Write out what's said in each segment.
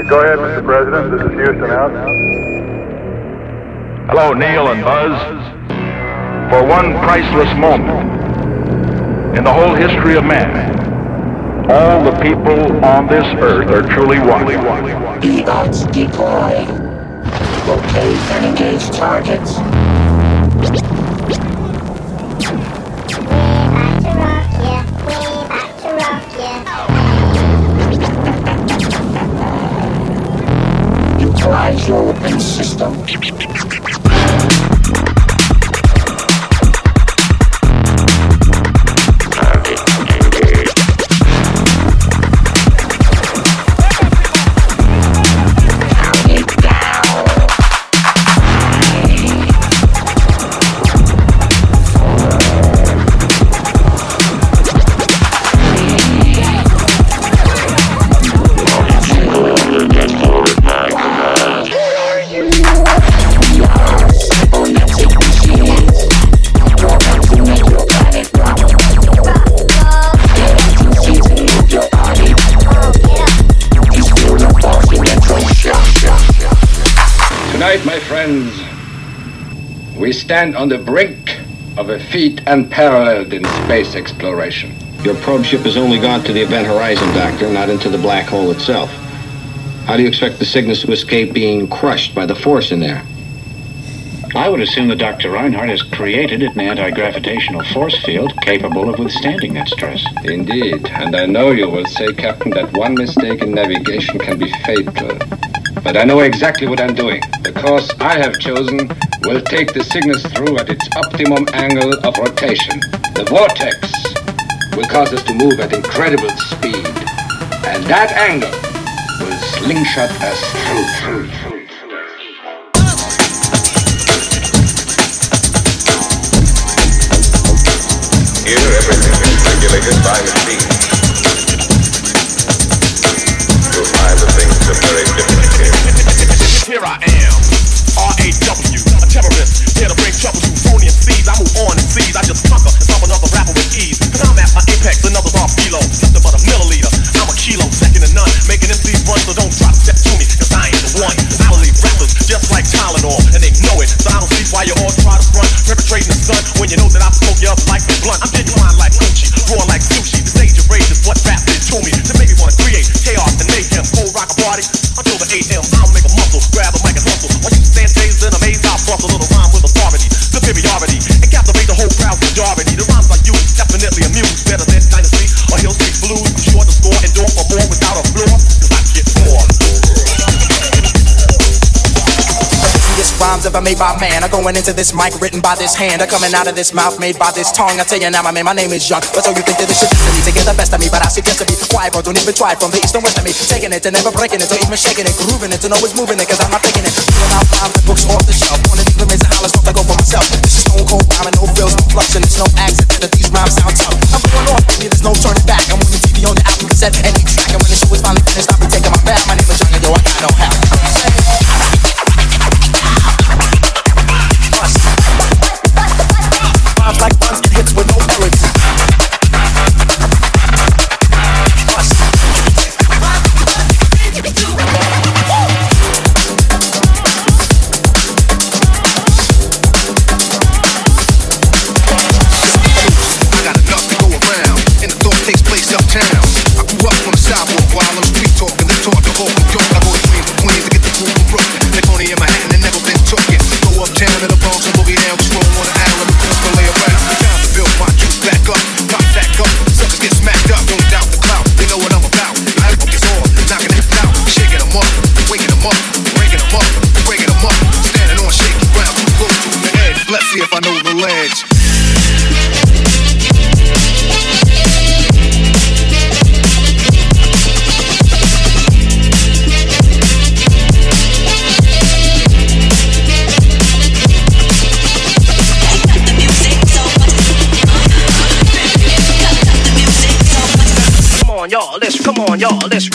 Uh, go ahead, Mr. President. This is Houston out. Hello, Neil and Buzz. For one priceless moment in the whole history of man, all the people on this earth are truly one. E-bots deploy. Locate and engage targets. Utilize your weapon system. Tonight, my friends, we stand on the brink of a feat unparalleled in space exploration. Your probe ship has only gone to the event horizon, Doctor, not into the black hole itself. How do you expect the Cygnus to escape being crushed by the force in there? I would assume that Dr. Reinhardt has created an anti-gravitational force field capable of withstanding that stress. Indeed, and I know you will say, Captain, that one mistake in navigation can be fatal. But I know exactly what I'm doing. The course I have chosen will take the Cygnus through at its optimum angle of rotation. The vortex will cause us to move at incredible speed. And that angle will slingshot us through, through, through. Here I am, R-A-W, a terrorist, here to bring trouble to phony MCs. I move on and seize, I just conquer and stop another rapper with ease. Cause I'm at my apex, another's off below, nothing but a milliliter. I'm a kilo, second to none, making MCs run, so don't to step to me, cause I ain't the one. I'll leave rappers just like Tylenol, and they know it. So I don't see why you all try to front, perpetrating the stunt, when you know that I smoke you up like a blunt. I'm genuine like Gucci, raw like sushi. This age of rage is what rap did to me. To ever made by man are going into this mic written by this hand are coming out of this mouth made by this tongue. I tell you now, my man, my name is Young. But so you think that this shit me to get the best of me, but I suggest to be quiet, bro. Don't even try from the east and west of me. Taking it and never breaking it, or even shaking it, grooving it, and always moving it, cause I'm not taking it. Pulling out rhymes and books off the shelf. One of these lyrics and hollers, I go for myself. This is stone cold rhyming, no frills, no fluff, and it's no accident that these rhymes sound tough. I'm going off, baby, there's no turning back. I'm on the TV on the album cassette the track, and when the show is finally finished, I'll be taking my I know the ledge. Come on, y'all, let's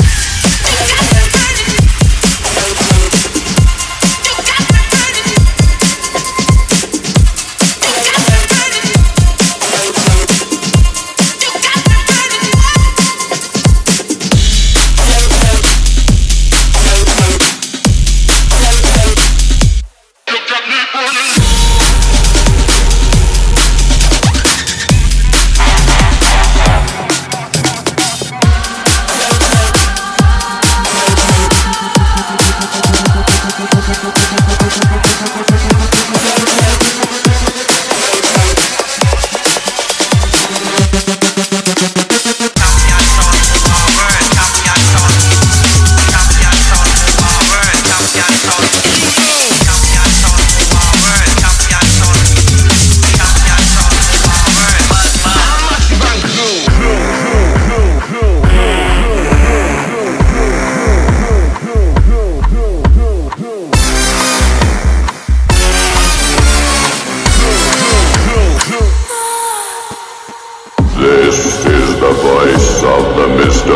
We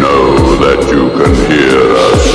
know that you can hear us.